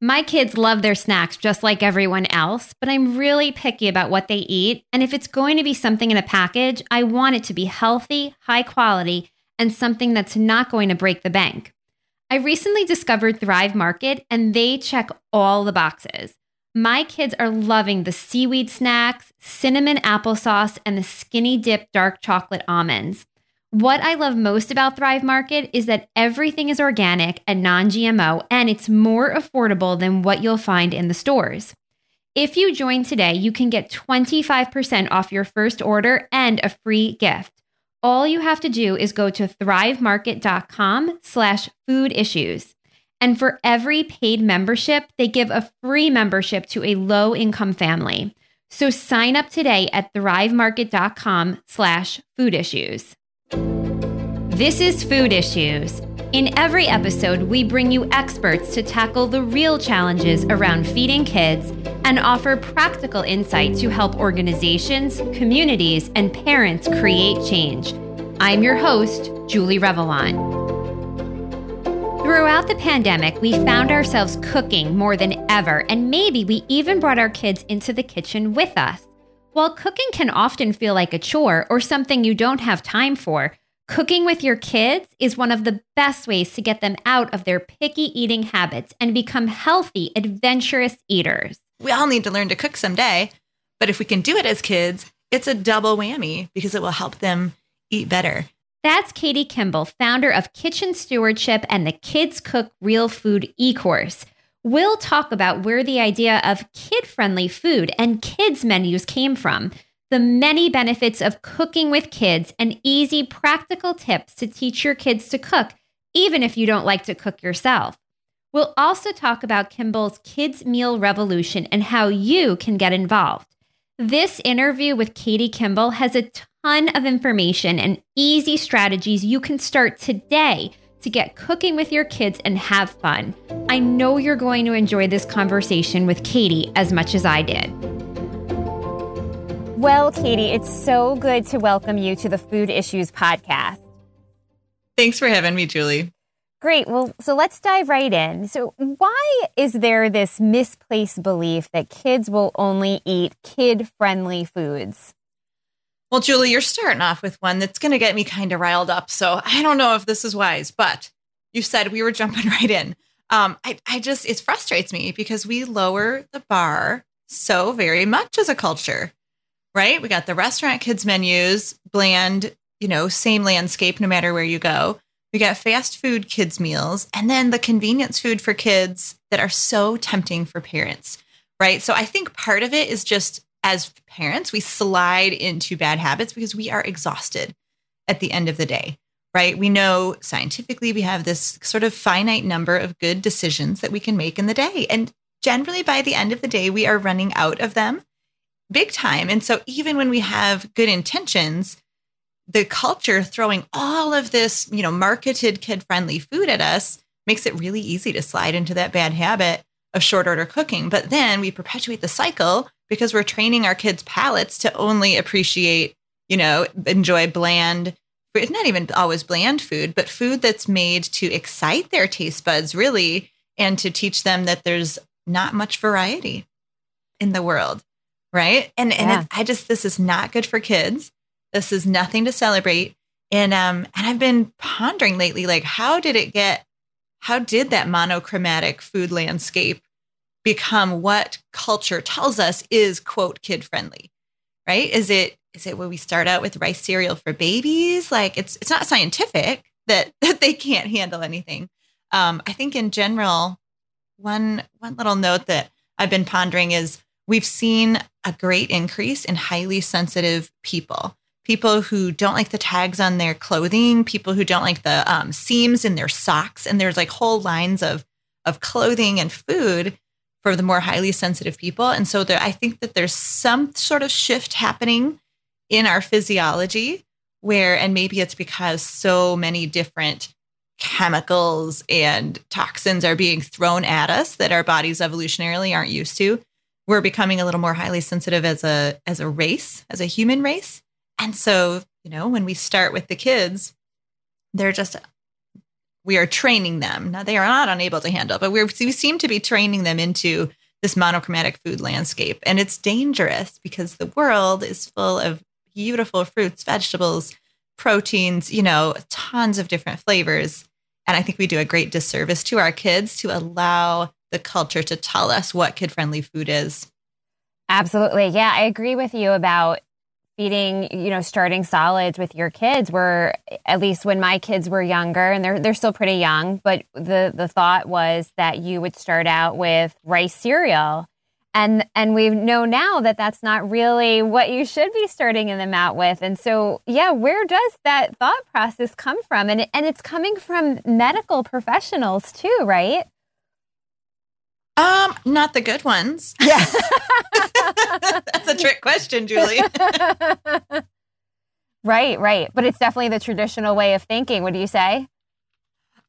My kids love their snacks just like everyone else, but I'm really picky about what they eat. And if it's going to be something in a package, I want it to be healthy, high quality, and something that's not going to break the bank. I recently discovered Thrive Market and they check all the boxes. My kids are loving the seaweed snacks, cinnamon applesauce, and the skinny dip dark chocolate almonds. What I love most about Thrive Market is that everything is organic and non GMO, and it's more affordable than what you'll find in the stores. If you join today, you can get 25% off your first order and a free gift. All you have to do is go to thrivemarket.com slash food issues. And for every paid membership, they give a free membership to a low income family. So sign up today at thrivemarket.com slash food issues. This is Food Issues. In every episode, we bring you experts to tackle the real challenges around feeding kids and offer practical insight to help organizations, communities, and parents create change. I'm your host, Julie Revelant. Throughout the pandemic, we found ourselves cooking more than ever, and maybe we even brought our kids into the kitchen with us. While cooking can often feel like a chore or something you don't have time for, cooking with your kids is one of the best ways to get them out of their picky eating habits and become healthy, adventurous eaters. We all need to learn to cook someday, but if we can do it as kids, it's a double whammy because it will help them eat better. That's Katie Kimball, founder of Kitchen Stewardship and the Kids Cook Real Food e course. We'll talk about where the idea of kid friendly food and kids' menus came from, the many benefits of cooking with kids, and easy practical tips to teach your kids to cook, even if you don't like to cook yourself. We'll also talk about Kimball's Kids Meal Revolution and how you can get involved. This interview with Katie Kimball has a ton of information and easy strategies you can start today to get cooking with your kids and have fun. I know you're going to enjoy this conversation with Katie as much as I did. Well, Katie, it's so good to welcome you to the Food Issues podcast. Thanks for having me, Julie. Great. Well, so let's dive right in. So, why is there this misplaced belief that kids will only eat kid friendly foods? Well, Julie, you're starting off with one that's going to get me kind of riled up. So I don't know if this is wise, but you said we were jumping right in. Um, I, I just, it frustrates me because we lower the bar so very much as a culture, right? We got the restaurant kids menus, bland, you know, same landscape no matter where you go. We got fast food kids meals and then the convenience food for kids that are so tempting for parents, right? So I think part of it is just as parents, we slide into bad habits because we are exhausted at the end of the day, right? We know scientifically we have this sort of finite number of good decisions that we can make in the day. And generally, by the end of the day, we are running out of them big time. And so, even when we have good intentions, the culture throwing all of this, you know, marketed kid friendly food at us makes it really easy to slide into that bad habit of short order cooking. But then we perpetuate the cycle because we're training our kids' palates to only appreciate, you know, enjoy bland, not even always bland food, but food that's made to excite their taste buds, really, and to teach them that there's not much variety in the world. Right. And, and yeah. I just, this is not good for kids. This is nothing to celebrate. And, um, and I've been pondering lately, like, how did it get, how did that monochromatic food landscape become what culture tells us is quote kid friendly right is it is it where we start out with rice cereal for babies like it's it's not scientific that, that they can't handle anything um, i think in general one one little note that i've been pondering is we've seen a great increase in highly sensitive people people who don't like the tags on their clothing people who don't like the um, seams in their socks and there's like whole lines of of clothing and food for the more highly sensitive people. And so there, I think that there's some sort of shift happening in our physiology where, and maybe it's because so many different chemicals and toxins are being thrown at us that our bodies evolutionarily aren't used to. We're becoming a little more highly sensitive as a as a race, as a human race. And so, you know, when we start with the kids, they're just we are training them. Now they are not unable to handle, but we're, we seem to be training them into this monochromatic food landscape. And it's dangerous because the world is full of beautiful fruits, vegetables, proteins, you know, tons of different flavors. And I think we do a great disservice to our kids to allow the culture to tell us what kid friendly food is. Absolutely. Yeah, I agree with you about feeding, you know, starting solids with your kids were at least when my kids were younger and they're they're still pretty young, but the the thought was that you would start out with rice cereal. And and we know now that that's not really what you should be starting them out with. And so, yeah, where does that thought process come from? And and it's coming from medical professionals too, right? Um, not the good ones. Yeah. That's a trick question, Julie. right, right. But it's definitely the traditional way of thinking. What do you say?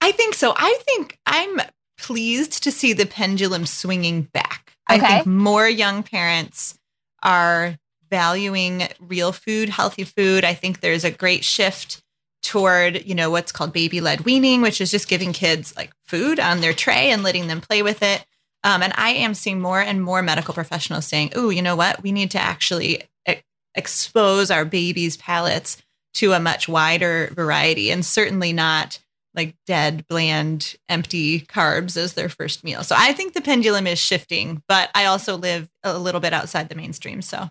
I think so. I think I'm pleased to see the pendulum swinging back. Okay. I think more young parents are valuing real food, healthy food. I think there's a great shift toward, you know, what's called baby led weaning, which is just giving kids like food on their tray and letting them play with it. Um, and I am seeing more and more medical professionals saying, oh, you know what? We need to actually e- expose our babies' palates to a much wider variety and certainly not like dead, bland, empty carbs as their first meal. So I think the pendulum is shifting, but I also live a little bit outside the mainstream. So,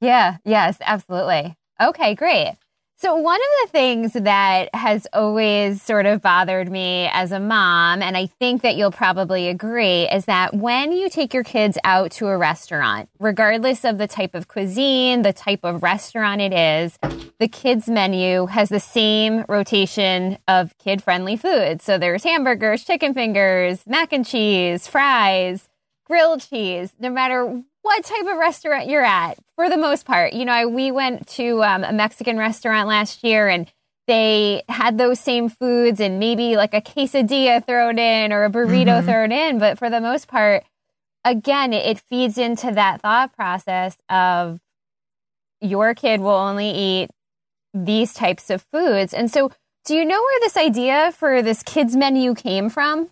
yeah, yes, absolutely. Okay, great. So, one of the things that has always sort of bothered me as a mom, and I think that you'll probably agree, is that when you take your kids out to a restaurant, regardless of the type of cuisine, the type of restaurant it is, the kids' menu has the same rotation of kid friendly foods. So, there's hamburgers, chicken fingers, mac and cheese, fries, grilled cheese, no matter what type of restaurant you're at for the most part. You know, I, we went to um, a Mexican restaurant last year and they had those same foods and maybe like a quesadilla thrown in or a burrito mm-hmm. thrown in. But for the most part, again, it feeds into that thought process of your kid will only eat these types of foods. And so, do you know where this idea for this kids menu came from?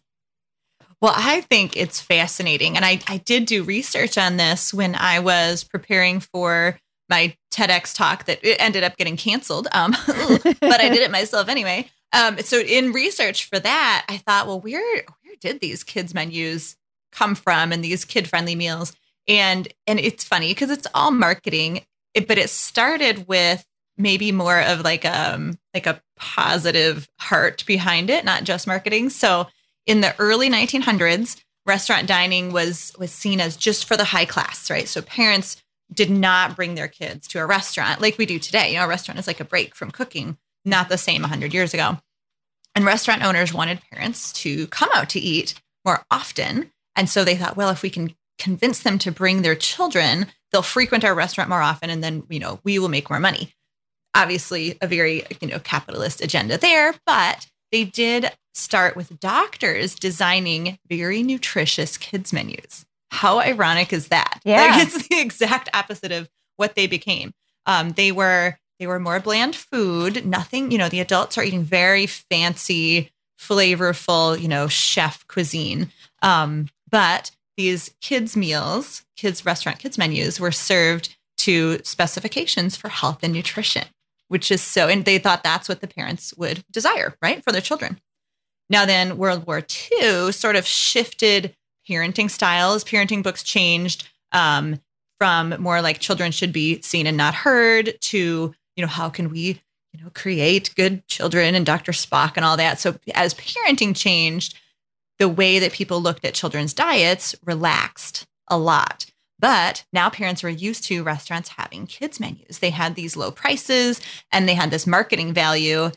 Well, I think it's fascinating. And I, I did do research on this when I was preparing for my TEDx talk that it ended up getting canceled. Um, but I did it myself anyway. Um, so in research for that, I thought, well, where where did these kids menus come from and these kid friendly meals? And and it's funny because it's all marketing, it, but it started with maybe more of like um like a positive heart behind it, not just marketing. So in the early 1900s, restaurant dining was was seen as just for the high class, right? So parents did not bring their kids to a restaurant like we do today. You know, a restaurant is like a break from cooking, not the same 100 years ago. And restaurant owners wanted parents to come out to eat more often. And so they thought, well, if we can convince them to bring their children, they'll frequent our restaurant more often and then, you know, we will make more money. Obviously, a very, you know, capitalist agenda there, but they did start with doctors designing very nutritious kids menus. How ironic is that? Yeah. Like it's the exact opposite of what they became. Um, they were they were more bland food, nothing, you know, the adults are eating very fancy, flavorful, you know, chef cuisine. Um, but these kids meals, kids restaurant kids menus were served to specifications for health and nutrition, which is so and they thought that's what the parents would desire, right? For their children. Now, then, World War II sort of shifted parenting styles. Parenting books changed um, from more like children should be seen and not heard to, you know, how can we, you know, create good children and Dr. Spock and all that. So as parenting changed, the way that people looked at children's diets relaxed a lot. But now parents were used to restaurants having kids menus. They had these low prices and they had this marketing value.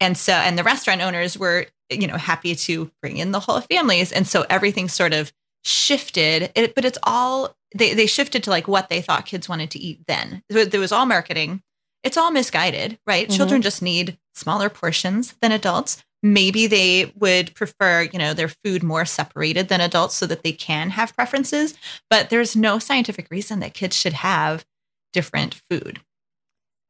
And so, and the restaurant owners were you know, happy to bring in the whole families. And so everything sort of shifted, it, but it's all, they, they shifted to like what they thought kids wanted to eat then. So there was all marketing. It's all misguided, right? Mm-hmm. Children just need smaller portions than adults. Maybe they would prefer, you know, their food more separated than adults so that they can have preferences. But there's no scientific reason that kids should have different food.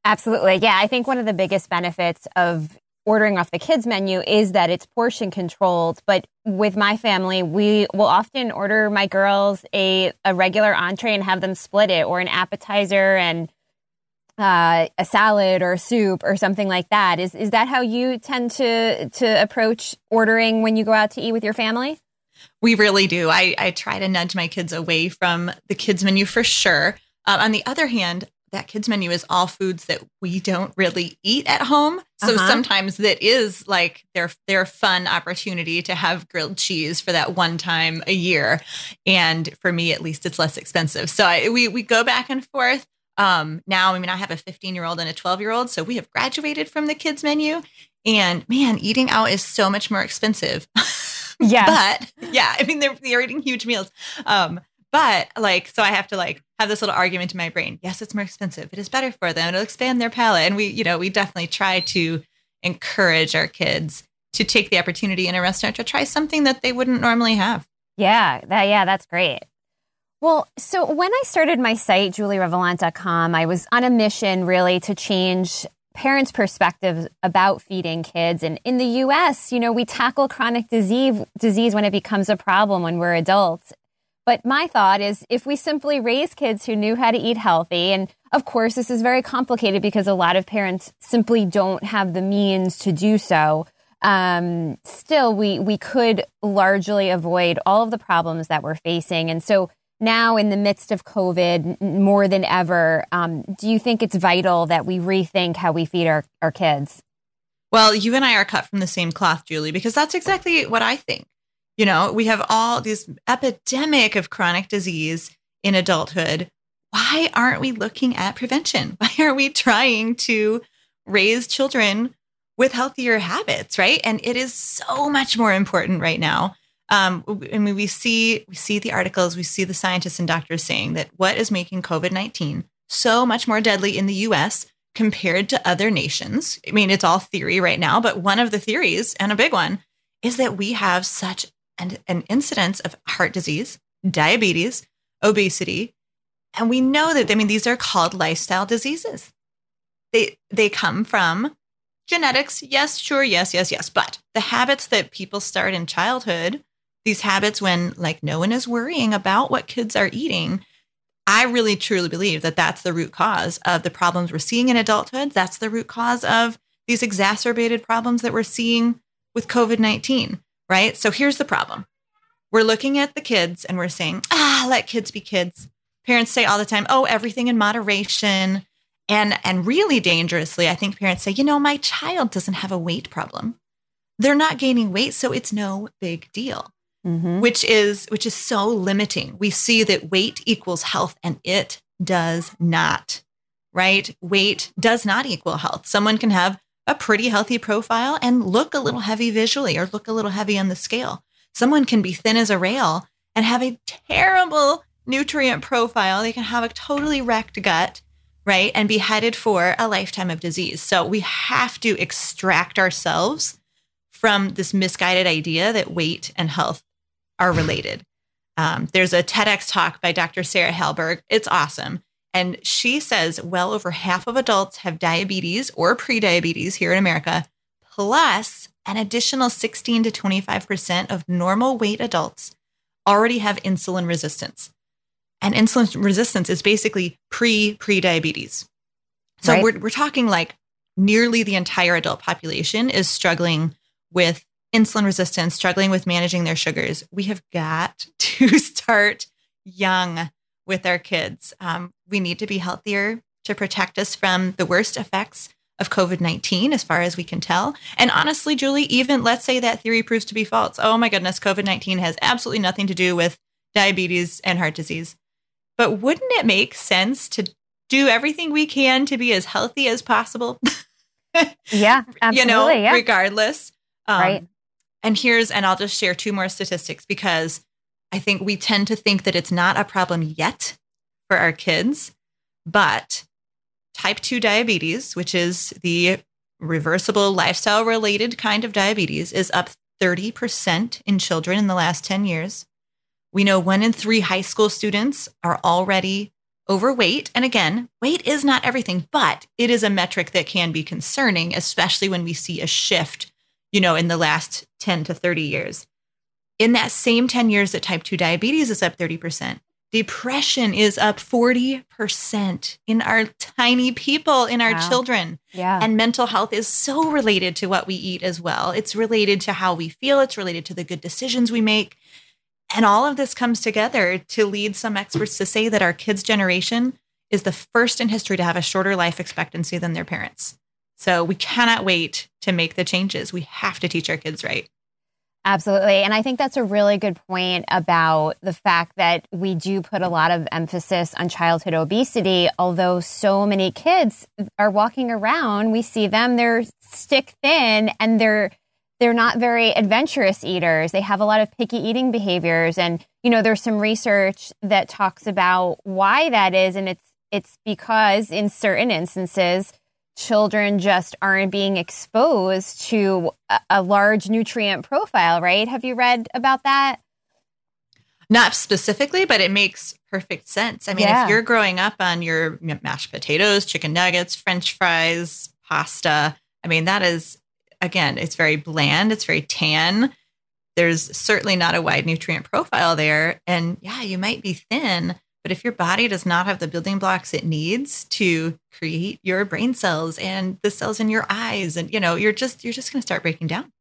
Absolutely. Yeah. I think one of the biggest benefits of ordering off the kids menu is that it's portion controlled. But with my family, we will often order my girls a, a regular entree and have them split it or an appetizer and uh, a salad or a soup or something like that. Is is that how you tend to to approach ordering when you go out to eat with your family? We really do. I, I try to nudge my kids away from the kids menu for sure. Uh, on the other hand, that kids menu is all foods that we don't really eat at home. So uh-huh. sometimes that is like their their fun opportunity to have grilled cheese for that one time a year. And for me at least it's less expensive. So I, we we go back and forth. Um, now, I mean, I have a 15 year old and a 12 year old, so we have graduated from the kids menu. And man, eating out is so much more expensive. Yeah. but yeah, I mean, they're, they're eating huge meals. Um, but like, so I have to like have this little argument in my brain. Yes, it's more expensive. It is better for them. It'll expand their palate. And we, you know, we definitely try to encourage our kids to take the opportunity in a restaurant to try something that they wouldn't normally have. Yeah, that, yeah, that's great. Well, so when I started my site, julierevelant.com, I was on a mission really to change parents' perspectives about feeding kids. And in the US, you know, we tackle chronic disease, disease when it becomes a problem when we're adults. But my thought is if we simply raise kids who knew how to eat healthy, and of course, this is very complicated because a lot of parents simply don't have the means to do so. Um, still, we, we could largely avoid all of the problems that we're facing. And so now in the midst of COVID more than ever, um, do you think it's vital that we rethink how we feed our, our kids? Well, you and I are cut from the same cloth, Julie, because that's exactly what I think. You know, we have all this epidemic of chronic disease in adulthood. Why aren't we looking at prevention? Why are we trying to raise children with healthier habits, right? And it is so much more important right now um, I mean, we see we see the articles, we see the scientists and doctors saying that what is making COVID nineteen so much more deadly in the U.S. compared to other nations. I mean, it's all theory right now, but one of the theories and a big one is that we have such an, an incidence of heart disease, diabetes, obesity, and we know that. I mean, these are called lifestyle diseases. They they come from genetics. Yes, sure, yes, yes, yes, but the habits that people start in childhood these habits when like no one is worrying about what kids are eating i really truly believe that that's the root cause of the problems we're seeing in adulthood. That's the root cause of these exacerbated problems that we're seeing with covid-19 right? So here's the problem. We're looking at the kids and we're saying ah let kids be kids. Parents say all the time oh everything in moderation. And and really dangerously i think parents say you know my child doesn't have a weight problem. They're not gaining weight so it's no big deal mm-hmm. which is which is so limiting. We see that weight equals health and it does not. Right? Weight does not equal health. Someone can have a pretty healthy profile and look a little heavy visually or look a little heavy on the scale. Someone can be thin as a rail and have a terrible nutrient profile. They can have a totally wrecked gut, right? And be headed for a lifetime of disease. So we have to extract ourselves from this misguided idea that weight and health are related. Um, there's a TEDx talk by Dr. Sarah Hallberg. It's awesome. And she says well over half of adults have diabetes or prediabetes here in America, plus an additional 16 to 25% of normal weight adults already have insulin resistance. And insulin resistance is basically pre prediabetes. So right. we're, we're talking like nearly the entire adult population is struggling with insulin resistance, struggling with managing their sugars, we have got to start young with our kids. Um, we need to be healthier to protect us from the worst effects of COVID 19, as far as we can tell. And honestly, Julie, even let's say that theory proves to be false. Oh my goodness, COVID 19 has absolutely nothing to do with diabetes and heart disease. But wouldn't it make sense to do everything we can to be as healthy as possible? yeah, absolutely. you know, yeah. regardless. Um, right. And here's, and I'll just share two more statistics because I think we tend to think that it's not a problem yet for our kids, but type 2 diabetes, which is the reversible lifestyle related kind of diabetes, is up 30% in children in the last 10 years. We know one in three high school students are already overweight. And again, weight is not everything, but it is a metric that can be concerning, especially when we see a shift, you know, in the last 10 to 30 years. In that same 10 years that type 2 diabetes is up 30%, depression is up 40% in our tiny people, in our Wow. children. Yeah. And mental health is so related to what we eat as well. It's related to how we feel, it's related to the good decisions we make. And all of this comes together to lead some experts to say that our kids' generation is the first in history to have a shorter life expectancy than their parents. So we cannot wait to make the changes. We have to teach our kids right. Absolutely. And I think that's a really good point about the fact that we do put a lot of emphasis on childhood obesity, although so many kids are walking around, we see them, they're stick thin and they're they're not very adventurous eaters. They have a lot of picky eating behaviors and you know there's some research that talks about why that is and it's it's because in certain instances children just aren't being exposed to a, a large nutrient profile, right? Have you read about that? Not specifically, but it makes perfect sense. I mean, Yeah. if you're growing up on your mashed potatoes, chicken nuggets, french fries, pasta, I mean, that is, again, it's very bland, it's very tan. There's certainly not a wide nutrient profile there. And yeah, you might be thin, but if your body does not have the building blocks it needs to create your brain cells and the cells in your eyes, and you know, you're just you're just going to start breaking down.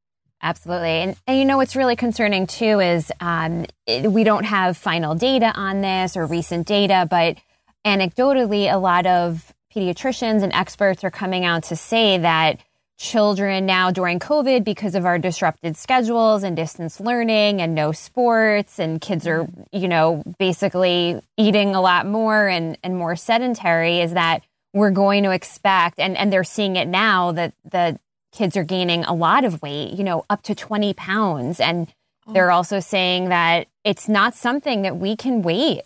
Absolutely. And, and you know what's really concerning too is um, it, we don't have final data on this or recent data, but anecdotally, a lot of pediatricians and experts are coming out to say that children now during COVID, because of our disrupted schedules and distance learning and no sports, and kids are, mm-hmm. you know, basically eating a lot more and, and more sedentary, is that we're going to expect, and, and they're seeing it now that the kids are gaining a lot of weight, you know, up to 20 pounds. And oh. they're also saying that it's not something that we can wait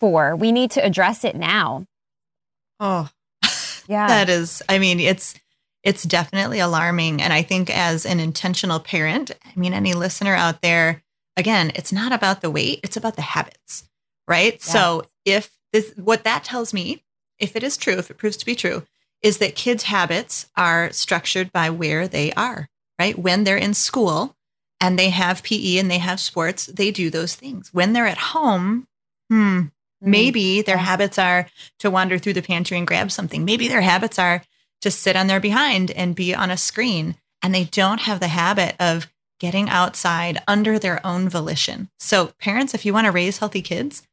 for. We need to address it now. Oh, Yeah. That is, I mean, it's it's definitely alarming. And I think as an intentional parent, I mean, any listener out there, again, it's not about the weight, it's about the habits, right? So if this what that tells me, if it is true, if it proves to be true, is that kids' habits are structured by where they are, right? When they're in school and they have PE and they have sports, they do those things. When they're at home, hmm, Maybe their habits are to wander through the pantry and grab something. Maybe their habits are to sit on their behind and be on a screen. And they don't have the habit of getting outside under their own volition. So, parents, if you want to raise healthy kids,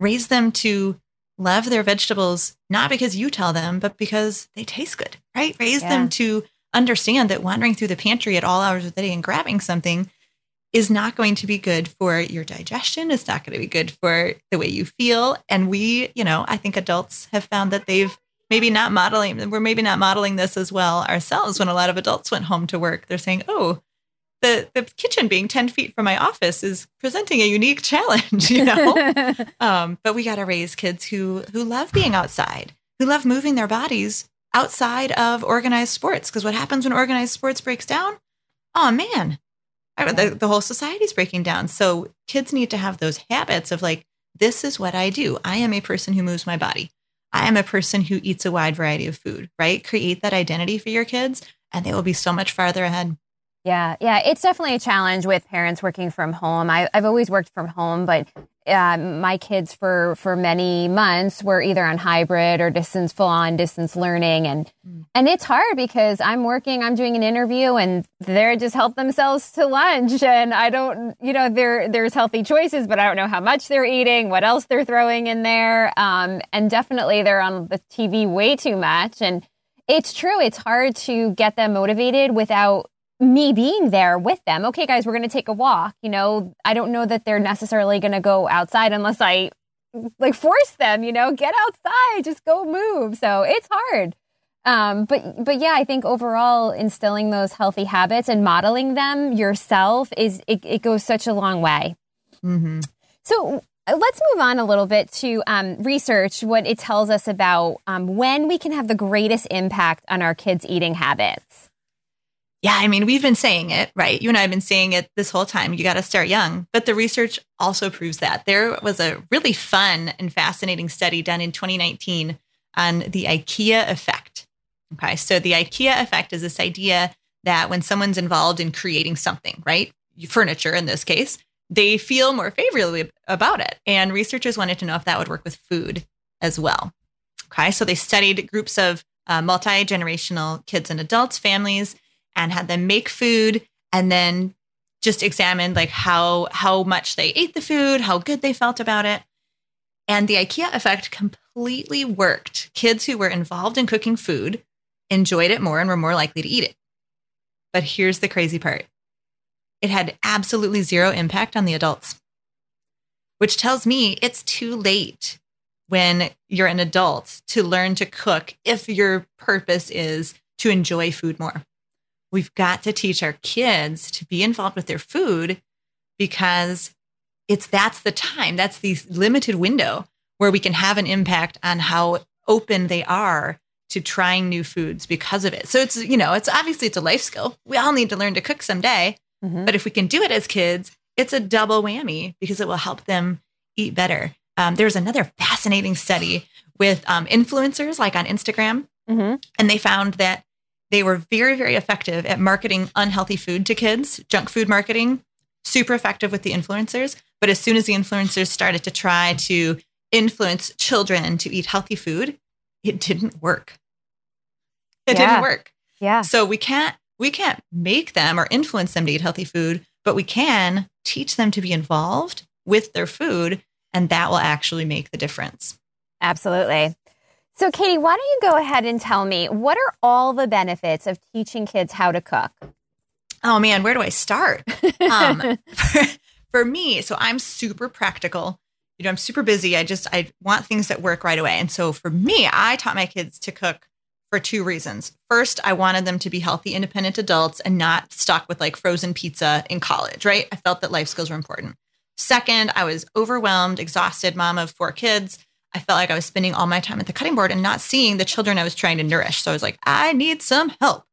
raise them to love their vegetables, not because you tell them, but because they taste good, right? Raise Yeah. them to understand that wandering through the pantry at all hours of the day and grabbing something is not going to be good for your digestion. It's not going to be good for the way you feel. And we, you know, I think adults have found that they've maybe not modeling, we're maybe not modeling this as well ourselves. When a lot of adults went home to work, they're saying, oh, the, the kitchen being 10 feet from my office is presenting a unique challenge, you know? um, but we got to raise kids who, who love being outside, who love moving their bodies outside of organized sports. Because what happens when organized sports breaks down? Oh, man, I- the, the whole society's breaking down. So kids need to have those habits of like, this is what I do. I am a person who moves my body. I am a person who eats a wide variety of food, right? Create that identity for your kids and they will be so much farther ahead. Yeah, yeah, it's definitely a challenge with parents working from home. I, I've always worked from home, but uh, my kids for for many months were either on hybrid or distance, full on distance learning, and and it's hard because I'm working, I'm doing an interview, and they're just help themselves to lunch, and I don't, you know, there there's healthy choices, but I don't know how much they're eating, what else they're throwing in there, um, and definitely they're on the TV way too much, and it's true, it's hard to get them motivated without me being there with them. Okay, guys, we're going to take a walk. You know, I don't know that they're necessarily going to go outside unless I like force them, you know, get outside, just go move. So it's hard. Um, but but yeah, I think overall instilling those healthy habits and modeling them yourself is it, it goes such a long way. Mm-hmm. So let's move on a little bit to um, research what it tells us about um, when we can have the greatest impact on our kids' eating habits. Yeah, I mean, we've been saying it, right? You and I have been saying it this whole time. You got to start young. But the research also proves that. There was a really fun and fascinating study done in 2019 on the IKEA effect. Okay, so the IKEA effect is this idea that when someone's involved in creating something, right? Furniture in this case, they feel more favorably about it. And researchers wanted to know if that would work with food as well. Okay, so they studied groups of uh, multi generational kids and adults, families, and had them make food and then just examined like how how much they ate the food, how good they felt about it. And the IKEA effect completely worked. Kids who were involved in cooking food enjoyed it more and were more likely to eat it. But here's the crazy part it had absolutely zero impact on the adults, which tells me it's too late when you're an adult to learn to cook if your purpose is to enjoy food more. We've got to teach our kids to be involved with their food because it's that's the time, that's the limited window where we can have an impact on how open they are to trying new foods because of it. So it's, you know, it's obviously it's a life skill. We all need to learn to cook someday. Mm-hmm. But if we can do it as kids, it's a double whammy because it will help them eat better. Um, there's another fascinating study with um, influencers like on Instagram, mm-hmm. and they found that they were very, very effective at marketing unhealthy food to kids, junk food marketing, super effective with the influencers. But as soon as the influencers started to try to influence children to eat healthy food, it didn't work. It yeah. didn't work. Yeah. So we can't we can't make them or influence them to eat healthy food, but we can teach them to be involved with their food and that will actually make the difference. Absolutely. So, Katie, why don't you go ahead and tell me what are all the benefits of teaching kids how to cook? Oh man, where do I start? Um, for, for me, so I'm super practical. You know, I'm super busy. I just I want things that work right away. And so for me, I taught my kids to cook for two reasons. First, I wanted them to be healthy, independent adults and not stuck with like frozen pizza in college, right? I felt that life skills were important. Second, I was overwhelmed, exhausted mom of four kids. I felt like I was spending all my time at the cutting board and not seeing the children I was trying to nourish. So I was like, I need some help.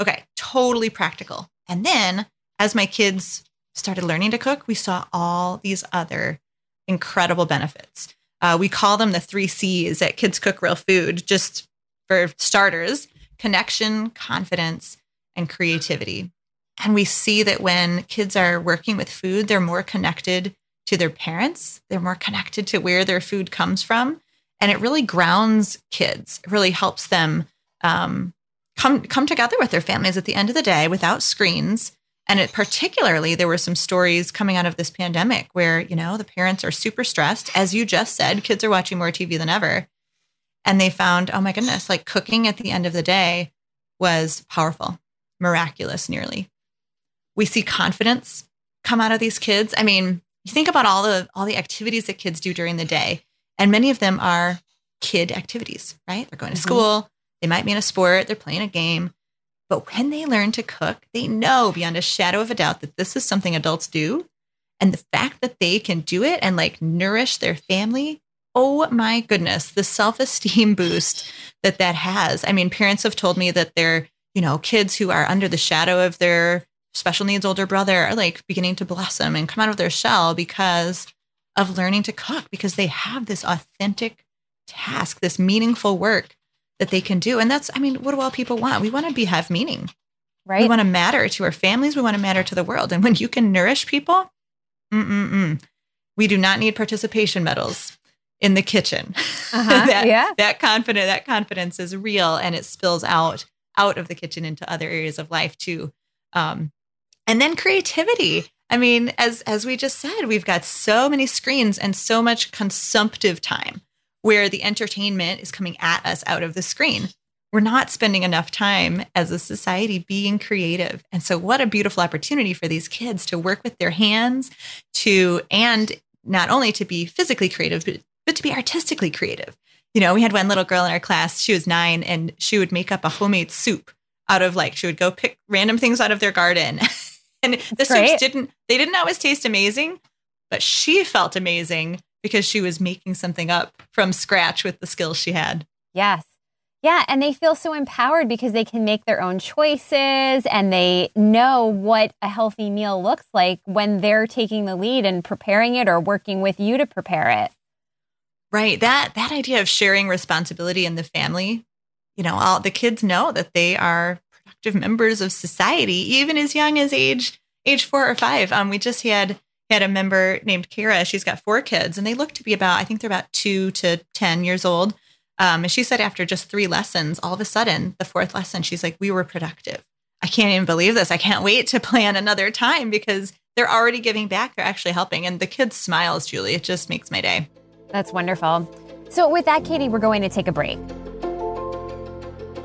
Okay, totally practical. And then as my kids started learning to cook, we saw all these other incredible benefits. Uh, we call them the three C's at Kids Cook Real Food, just for starters connection, confidence, and creativity. And we see that when kids are working with food, they're more connected to their parents. They're more connected to where their food comes from. And it really grounds kids. It really helps them um, come come together with their families at the end of the day without screens. And it particularly, there were some stories coming out of this pandemic where, you know, the parents are super stressed. As you just said, kids are watching more TV than ever. And they found, oh my goodness, like cooking at the end of the day was powerful, miraculous, nearly. We see confidence come out of these kids. I mean, you think about all the all the activities that kids do during the day, and many of them are kid activities, right? They're going to mm-hmm. school, they might be in a sport, they're playing a game. But when they learn to cook, they know beyond a shadow of a doubt that this is something adults do. And the fact that they can do it and like nourish their family, oh my goodness, the self esteem boost that that has. I mean, parents have told me that their, you know, kids who are under the shadow of their special needs older brother are like beginning to blossom and come out of their shell because of learning to cook because they have this authentic task, this meaningful work that they can do. And that's, I mean, what do all people want? We want to be have meaning. Right. We want to matter to our families. We want to matter to the world. And when you can nourish people, mm-mm-mm, we do not need participation medals in the kitchen. Uh-huh, that, yeah. that confidence, that confidence is real and it spills out out of the kitchen into other areas of life too. Um, and then creativity. I mean, as as we just said, we've got so many screens and so much consumptive time where the entertainment is coming at us out of the screen. We're not spending enough time as a society being creative. And so what a beautiful opportunity for these kids to work with their hands to and not only to be physically creative but, but to be artistically creative. You know, we had one little girl in our class, she was 9 and she would make up a homemade soup out of like she would go pick random things out of their garden And the soups didn't they didn't always taste amazing, but she felt amazing because she was making something up from scratch with the skills she had. Yes. Yeah, and they feel so empowered because they can make their own choices and they know what a healthy meal looks like when they're taking the lead and preparing it or working with you to prepare it. Right. That that idea of sharing responsibility in the family, you know, all the kids know that they are productive members of society, even as young as age age four or five. Um, we just had had a member named Kara. She's got four kids, and they look to be about I think they're about two to ten years old. Um, and she said after just three lessons, all of a sudden, the fourth lesson, she's like, we were productive. I can't even believe this. I can't wait to plan another time because they're already giving back. They're actually helping. And the kids' smiles, Julie, it just makes my day. That's wonderful. So, with that, Katie, we're going to take a break.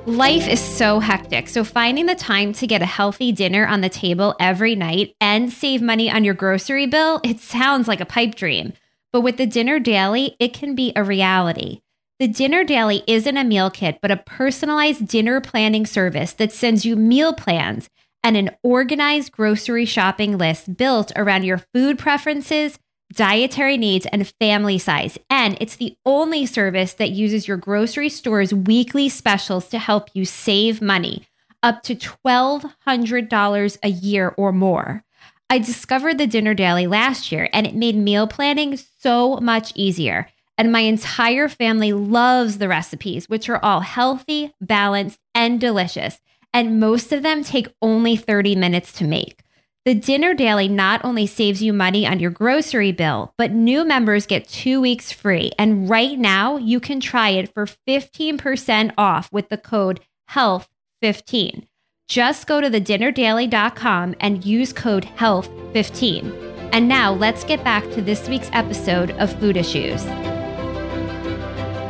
Life is so hectic. So, finding the time to get a healthy dinner on the table every night and save money on your grocery bill, it sounds like a pipe dream. But with the dinner daily, it can be a reality. The Dinner Daily isn't a meal kit, but a personalized dinner planning service that sends you meal plans and an organized grocery shopping list built around your food preferences, dietary needs, and family size. And it's the only service that uses your grocery store's weekly specials to help you save money, up to $1,200 a year or more. I discovered the Dinner Daily last year, and it made meal planning so much easier and my entire family loves the recipes, which are all healthy, balanced, and delicious. And most of them take only 30 minutes to make. The Dinner Daily not only saves you money on your grocery bill, but new members get two weeks free. And right now, you can try it for 15% off with the code HEALTH15. Just go to thedinnerdaily.com and use code HEALTH15. And now let's get back to this week's episode of Food Issues.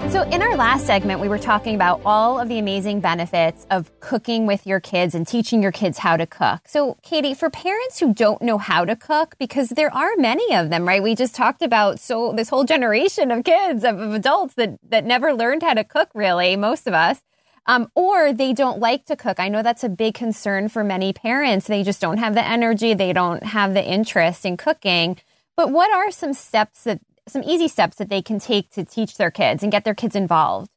So, in our last segment, we were talking about all of the amazing benefits of cooking with your kids and teaching your kids how to cook. So, Katie, for parents who don't know how to cook, because there are many of them, right? We just talked about so this whole generation of kids, of, of adults that that never learned how to cook, really, most of us. Um, or they don't like to cook. I know that's a big concern for many parents. They just don't have the energy, they don't have the interest in cooking. But what are some steps that some easy steps that they can take to teach their kids and get their kids involved?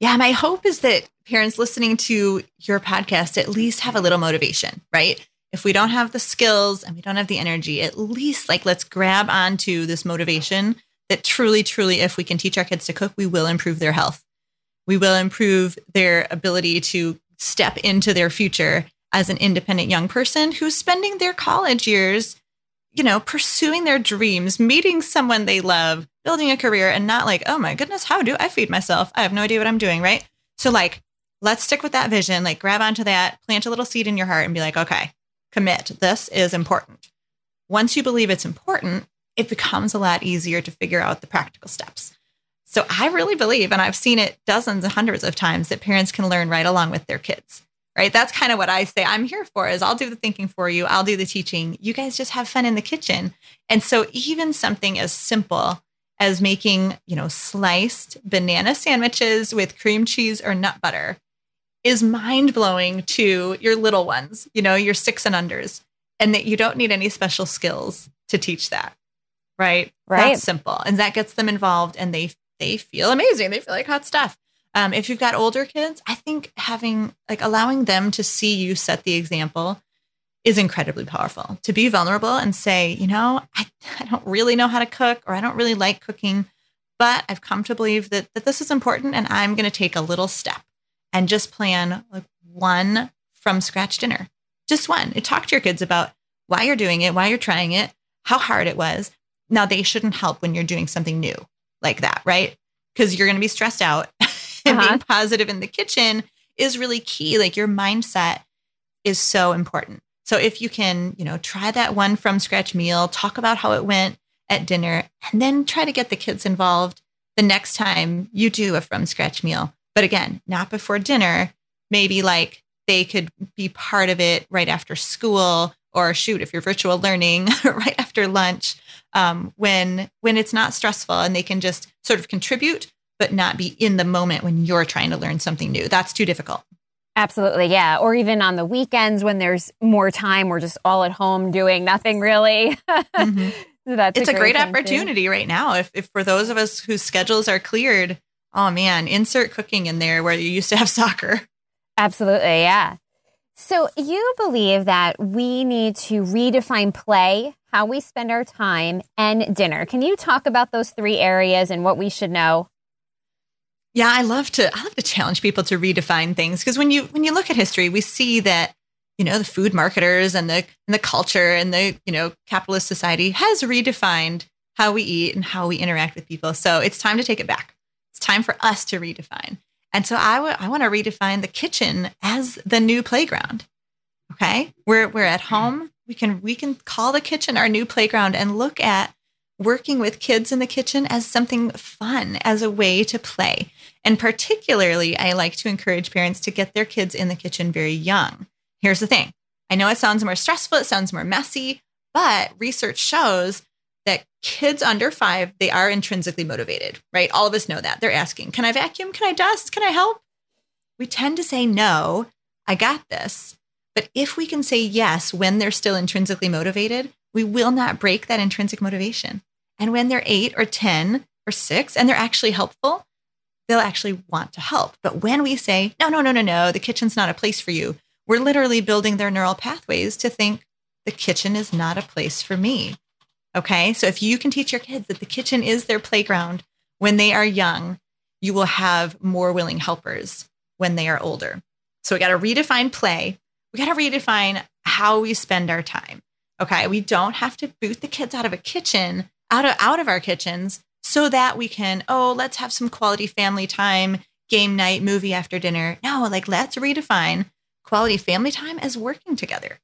Yeah, my hope is that parents listening to your podcast at least have a little motivation, right? If we don't have the skills and we don't have the energy, at least like let's grab onto this motivation that truly, truly, if we can teach our kids to cook, we will improve their health. We will improve their ability to step into their future as an independent young person who's spending their college years you know, pursuing their dreams, meeting someone they love, building a career, and not like, oh my goodness, how do I feed myself? I have no idea what I'm doing, right? So, like, let's stick with that vision, like, grab onto that, plant a little seed in your heart, and be like, okay, commit. This is important. Once you believe it's important, it becomes a lot easier to figure out the practical steps. So, I really believe, and I've seen it dozens and hundreds of times, that parents can learn right along with their kids right? That's kind of what I say I'm here for is I'll do the thinking for you. I'll do the teaching. You guys just have fun in the kitchen. And so even something as simple as making, you know, sliced banana sandwiches with cream cheese or nut butter is mind blowing to your little ones, you know, your six and unders, and that you don't need any special skills to teach that. Right. Right. That's simple. And that gets them involved and they they feel amazing. They feel like hot stuff. Um, if you've got older kids, I think having like allowing them to see you set the example is incredibly powerful. To be vulnerable and say, you know, I, I don't really know how to cook or I don't really like cooking, but I've come to believe that, that this is important and I'm going to take a little step and just plan like one from scratch dinner. Just one. And talk to your kids about why you're doing it, why you're trying it, how hard it was. Now, they shouldn't help when you're doing something new like that, right? Because you're going to be stressed out and uh-huh. being positive in the kitchen is really key. Like your mindset is so important. So if you can, you know, try that one from scratch meal, talk about how it went at dinner, and then try to get the kids involved the next time you do a from scratch meal. But again, not before dinner. Maybe like they could be part of it right after school or shoot if you're virtual learning right after lunch um, when when it's not stressful and they can just sort of contribute but not be in the moment when you're trying to learn something new. That's too difficult. Absolutely, yeah. Or even on the weekends when there's more time, we're just all at home doing nothing really. Mm-hmm. That's it's a great, a great opportunity right now. If, if for those of us whose schedules are cleared, oh man, insert cooking in there where you used to have soccer. Absolutely, yeah. So you believe that we need to redefine play, how we spend our time, and dinner. Can you talk about those three areas and what we should know? Yeah, I love to I love to challenge people to redefine things because when you when you look at history, we see that you know the food marketers and the and the culture and the you know capitalist society has redefined how we eat and how we interact with people. So it's time to take it back. It's time for us to redefine. And so I, w- I want to redefine the kitchen as the new playground. Okay. We're, we're at home. We can, we can call the kitchen our new playground and look at working with kids in the kitchen as something fun, as a way to play. And particularly, I like to encourage parents to get their kids in the kitchen very young. Here's the thing I know it sounds more stressful, it sounds more messy, but research shows that kids under five, they are intrinsically motivated, right? All of us know that. They're asking, Can I vacuum? Can I dust? Can I help? We tend to say, No, I got this. But if we can say yes when they're still intrinsically motivated, we will not break that intrinsic motivation. And when they're eight or 10 or six and they're actually helpful, they'll actually want to help. But when we say, no, no, no, no, no, the kitchen's not a place for you, we're literally building their neural pathways to think the kitchen is not a place for me. Okay. So if you can teach your kids that the kitchen is their playground when they are young, you will have more willing helpers when they are older. So we got to redefine play. We got to redefine how we spend our time. Okay. We don't have to boot the kids out of a kitchen, out of, out of our kitchens so that we can, oh, let's have some quality family time, game night, movie after dinner. No, like let's redefine quality family time as working together.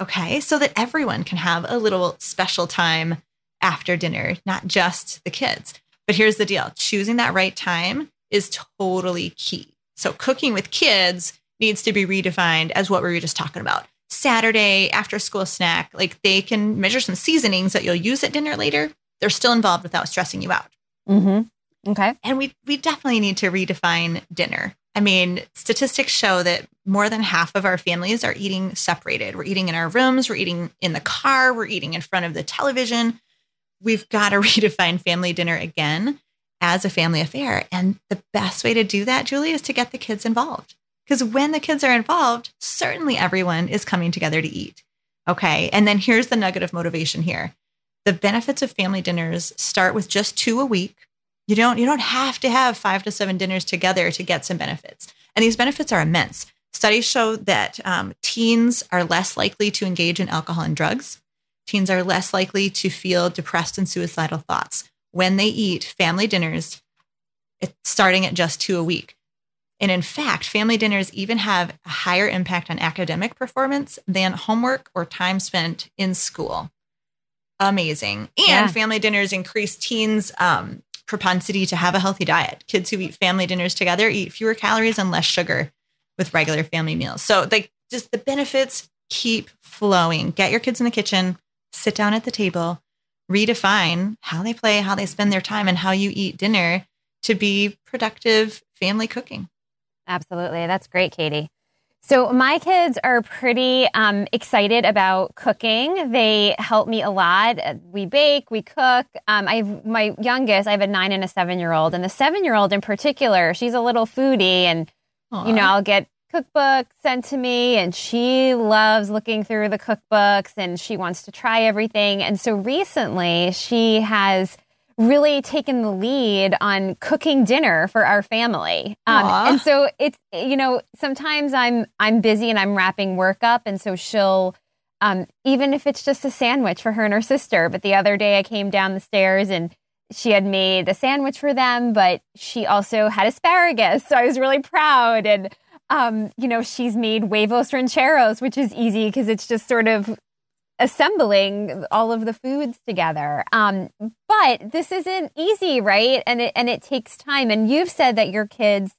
Okay. So that everyone can have a little special time after dinner, not just the kids. But here's the deal choosing that right time is totally key. So cooking with kids needs to be redefined as what we were just talking about. Saturday after school snack, like they can measure some seasonings that you'll use at dinner later. They're still involved without stressing you out. Mm-hmm. Okay. And we we definitely need to redefine dinner. I mean, statistics show that more than half of our families are eating separated. We're eating in our rooms, we're eating in the car, we're eating in front of the television. We've got to redefine family dinner again as a family affair. And the best way to do that, Julie, is to get the kids involved. Because when the kids are involved, certainly everyone is coming together to eat. Okay. And then here's the nugget of motivation here. The benefits of family dinners start with just two a week you don't you don't have to have 5 to 7 dinners together to get some benefits. And these benefits are immense. Studies show that um, teens are less likely to engage in alcohol and drugs. Teens are less likely to feel depressed and suicidal thoughts when they eat family dinners it's starting at just two a week. And in fact, family dinners even have a higher impact on academic performance than homework or time spent in school. Amazing. And yeah. family dinners increase teens' um, propensity to have a healthy diet. Kids who eat family dinners together eat fewer calories and less sugar with regular family meals. So like just the benefits keep flowing. Get your kids in the kitchen, sit down at the table, redefine how they play, how they spend their time and how you eat dinner to be productive family cooking. Absolutely. That's great, Katie. So my kids are pretty um, excited about cooking. They help me a lot. We bake, we cook. Um, I have my youngest. I have a nine and a seven year old, and the seven year old in particular, she's a little foodie, and Aww. you know I'll get cookbooks sent to me, and she loves looking through the cookbooks, and she wants to try everything. And so recently, she has really taken the lead on cooking dinner for our family. Um, and so it's you know sometimes I'm I'm busy and I'm wrapping work up, and so she'll um, even if it's just a sandwich for her and her sister. But the other day I came down the stairs and she had made a sandwich for them, but she also had asparagus, so I was really proud and. Um, you know, she's made huevos rancheros, which is easy because it's just sort of assembling all of the foods together. Um, but this isn't easy, right? And it and it takes time. And you've said that your kids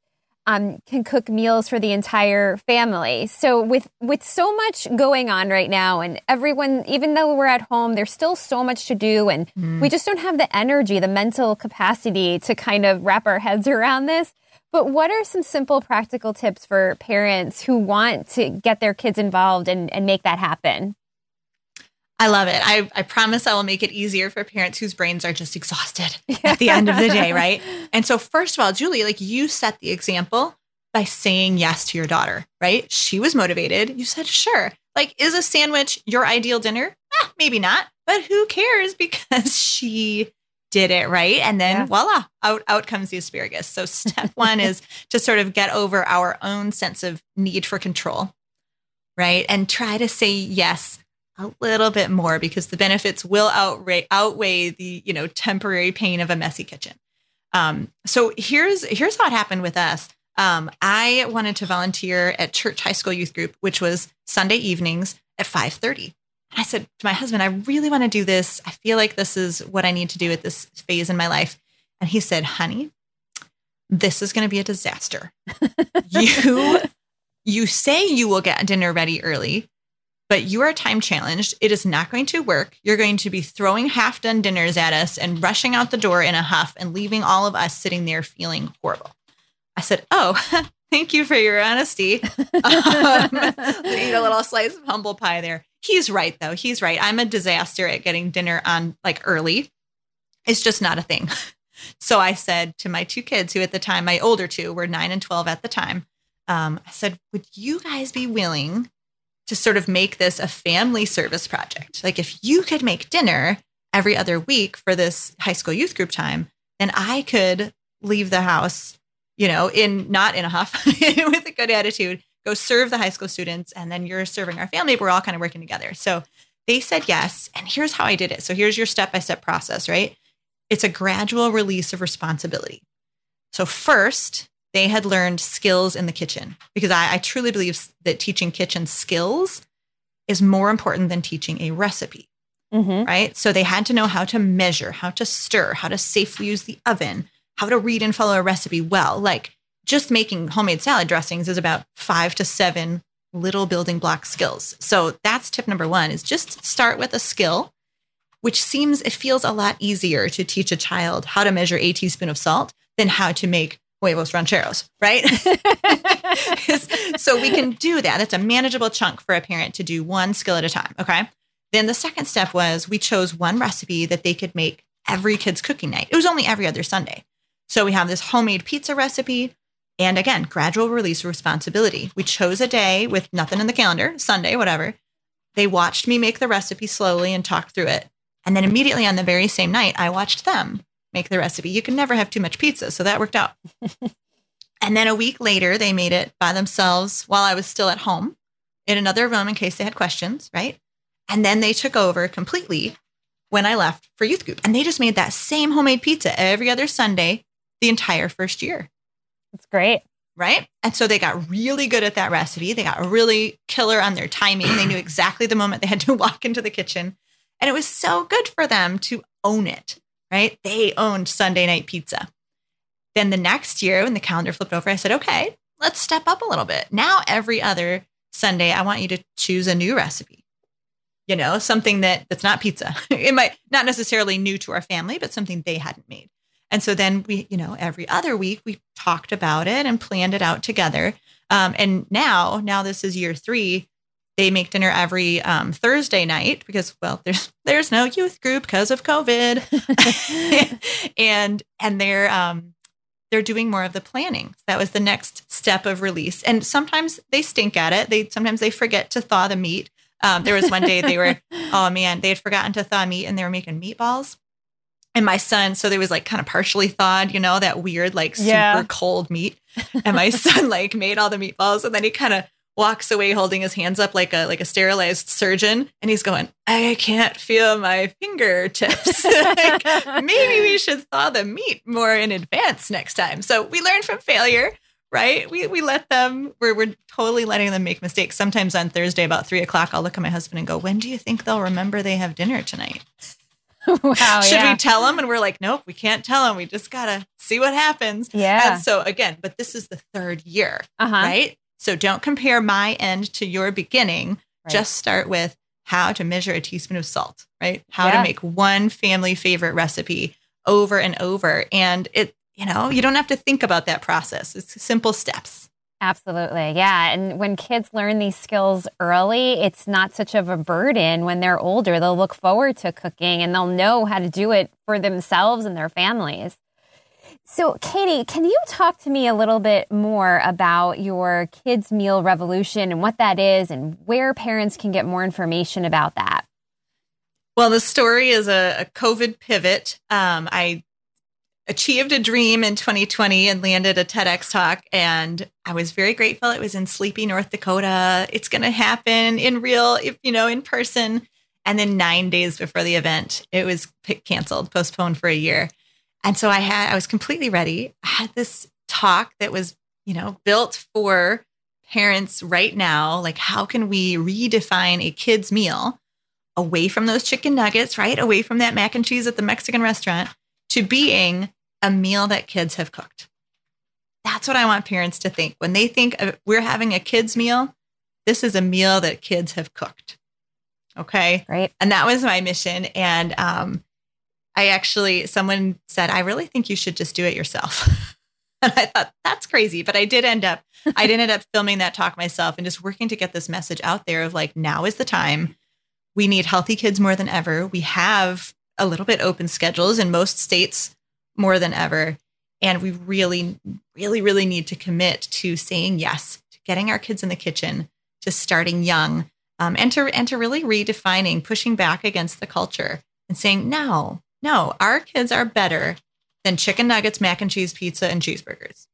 um, can cook meals for the entire family. So with with so much going on right now, and everyone, even though we're at home, there's still so much to do, and mm. we just don't have the energy, the mental capacity to kind of wrap our heads around this. But what are some simple practical tips for parents who want to get their kids involved and, and make that happen? I love it. I, I promise I will make it easier for parents whose brains are just exhausted at the end of the day, right? And so, first of all, Julie, like you set the example by saying yes to your daughter, right? She was motivated. You said, sure. Like, is a sandwich your ideal dinner? Eh, maybe not, but who cares because she did it right. And then yeah. voila, out, out comes the asparagus. So, step one is to sort of get over our own sense of need for control, right? And try to say yes a little bit more because the benefits will outweigh, outweigh the you know temporary pain of a messy kitchen. Um, so here's here's how it happened with us. Um, I wanted to volunteer at church high school youth group, which was Sunday evenings at five thirty. I said to my husband, I really want to do this. I feel like this is what I need to do at this phase in my life. And he said, honey, this is going to be a disaster. you you say you will get dinner ready early, but you are time challenged. It is not going to work. You're going to be throwing half done dinners at us and rushing out the door in a huff and leaving all of us sitting there feeling horrible. I said, Oh, thank you for your honesty. um, eat a little slice of humble pie there. He's right, though. He's right. I'm a disaster at getting dinner on like early. It's just not a thing. So I said to my two kids, who at the time, my older two were nine and 12 at the time, um, I said, Would you guys be willing to sort of make this a family service project. Like if you could make dinner every other week for this high school youth group time, then I could leave the house, you know, in not in a huff, with a good attitude, go serve the high school students, and then you're serving our family. We're all kind of working together. So they said yes. And here's how I did it. So here's your step by step process, right? It's a gradual release of responsibility. So first, they had learned skills in the kitchen because I, I truly believe that teaching kitchen skills is more important than teaching a recipe. Mm-hmm. Right. So they had to know how to measure, how to stir, how to safely use the oven, how to read and follow a recipe well. Like just making homemade salad dressings is about five to seven little building block skills. So that's tip number one is just start with a skill, which seems it feels a lot easier to teach a child how to measure a teaspoon of salt than how to make huevos rancheros, right? so we can do that. That's a manageable chunk for a parent to do one skill at a time. Okay. Then the second step was we chose one recipe that they could make every kid's cooking night. It was only every other Sunday. So we have this homemade pizza recipe. And again, gradual release of responsibility. We chose a day with nothing in the calendar, Sunday, whatever. They watched me make the recipe slowly and talk through it. And then immediately on the very same night, I watched them make the recipe. You can never have too much pizza. So that worked out. and then a week later, they made it by themselves while I was still at home in another room in case they had questions, right? And then they took over completely when I left for youth group. And they just made that same homemade pizza every other Sunday the entire first year. That's great. Right. And so they got really good at that recipe. They got really killer on their timing. They knew exactly the moment they had to walk into the kitchen. And it was so good for them to own it right? They owned Sunday night pizza. Then the next year, when the calendar flipped over, I said, okay, let's step up a little bit. Now, every other Sunday, I want you to choose a new recipe. You know, something that that's not pizza. it might not necessarily new to our family, but something they hadn't made. And so then we, you know, every other week we talked about it and planned it out together. Um, and now, now this is year three they make dinner every um, Thursday night because, well, there's there's no youth group because of COVID, and and they're um, they're doing more of the planning. That was the next step of release. And sometimes they stink at it. They sometimes they forget to thaw the meat. Um, there was one day they were, oh man, they had forgotten to thaw meat and they were making meatballs. And my son, so they was like kind of partially thawed, you know, that weird, like super yeah. cold meat. And my son like made all the meatballs and then he kind of walks away holding his hands up like a like a sterilized surgeon. And he's going i can't feel my fingertips. Like, maybe we should thaw the meat more in advance next time. So we learn from failure right? We, we let them we're, we're totally letting them make mistakes. Sometimes on thursday about three o'clock i'll look at my husband and go when do you think they'll remember they have dinner tonight? Wow should yeah. we tell them? And we're like nope we can't tell them we just gotta see what happens. Yeah. and so again but this is the third year uh-huh. right so don't compare my end to your beginning. Right. Just start with how to measure a teaspoon of salt, right? How yeah. to make one family favorite recipe over and over. And it, you know, you don't have to think about that process. It's simple steps. Absolutely. Yeah. And when kids learn these skills early, it's not such of a burden when they're older. They'll look forward to cooking and they'll know how to do it for themselves and their families. So, Katie, can you talk to me a little bit more about your kids' meal revolution and what that is and where parents can get more information about that? Well, the story is a, a COVID pivot. Um, I achieved a dream in 2020 and landed a TEDx talk. And I was very grateful. It was in Sleepy, North Dakota. It's going to happen in real, if you know, in person. And then nine days before the event, it was canceled, postponed for a year. And so I had, I was completely ready. I had this talk that was, you know, built for parents right now. Like, how can we redefine a kid's meal away from those chicken nuggets, right? Away from that mac and cheese at the Mexican restaurant to being a meal that kids have cooked. That's what I want parents to think. When they think of, we're having a kids' meal, this is a meal that kids have cooked. Okay. Right. And that was my mission. And um, I actually, someone said, I really think you should just do it yourself. and I thought, that's crazy. But I did end up, I did end up filming that talk myself and just working to get this message out there of like, now is the time. We need healthy kids more than ever. We have a little bit open schedules in most states more than ever. And we really, really, really need to commit to saying yes to getting our kids in the kitchen, to starting young, um, and to and to really redefining, pushing back against the culture and saying, no, no, our kids are better than chicken nuggets, mac and cheese, pizza, and cheeseburgers.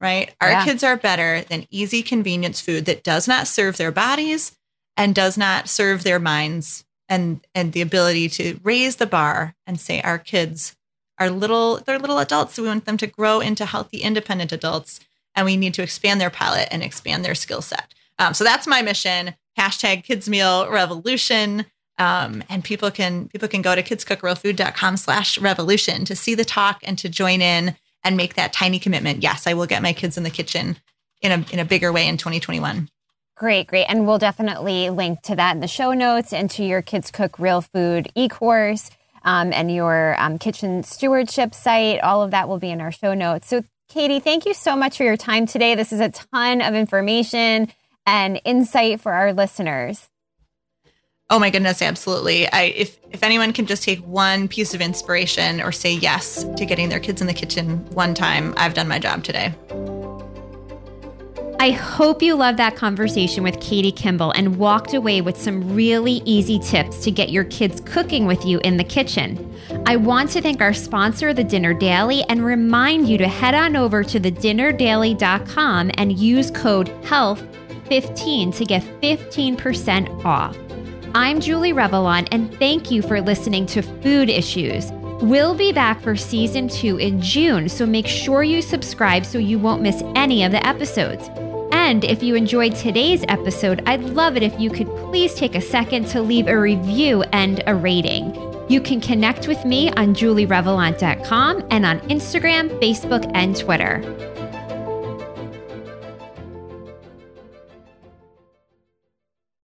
Right? Our yeah. kids are better than easy convenience food that does not serve their bodies and does not serve their minds and and the ability to raise the bar and say our kids are little they're little adults. so We want them to grow into healthy, independent adults, and we need to expand their palate and expand their skill set. Um, so that's my mission. Hashtag Kids Meal Revolution. Um, and people can people can go to kidscookrealfood.com slash revolution to see the talk and to join in and make that tiny commitment. Yes, I will get my kids in the kitchen in a in a bigger way in 2021. Great, great. And we'll definitely link to that in the show notes and to your Kids Cook Real Food e course um, and your um, kitchen stewardship site. All of that will be in our show notes. So, Katie, thank you so much for your time today. This is a ton of information and insight for our listeners. Oh my goodness, absolutely. I if if anyone can just take one piece of inspiration or say yes to getting their kids in the kitchen one time, I've done my job today. I hope you loved that conversation with Katie Kimball and walked away with some really easy tips to get your kids cooking with you in the kitchen. I want to thank our sponsor, The Dinner Daily, and remind you to head on over to thedinnerdaily.com and use code HEALTH15 to get 15% off. I'm Julie Revelant, and thank you for listening to Food Issues. We'll be back for season two in June, so make sure you subscribe so you won't miss any of the episodes. And if you enjoyed today's episode, I'd love it if you could please take a second to leave a review and a rating. You can connect with me on julierevelant.com and on Instagram, Facebook, and Twitter.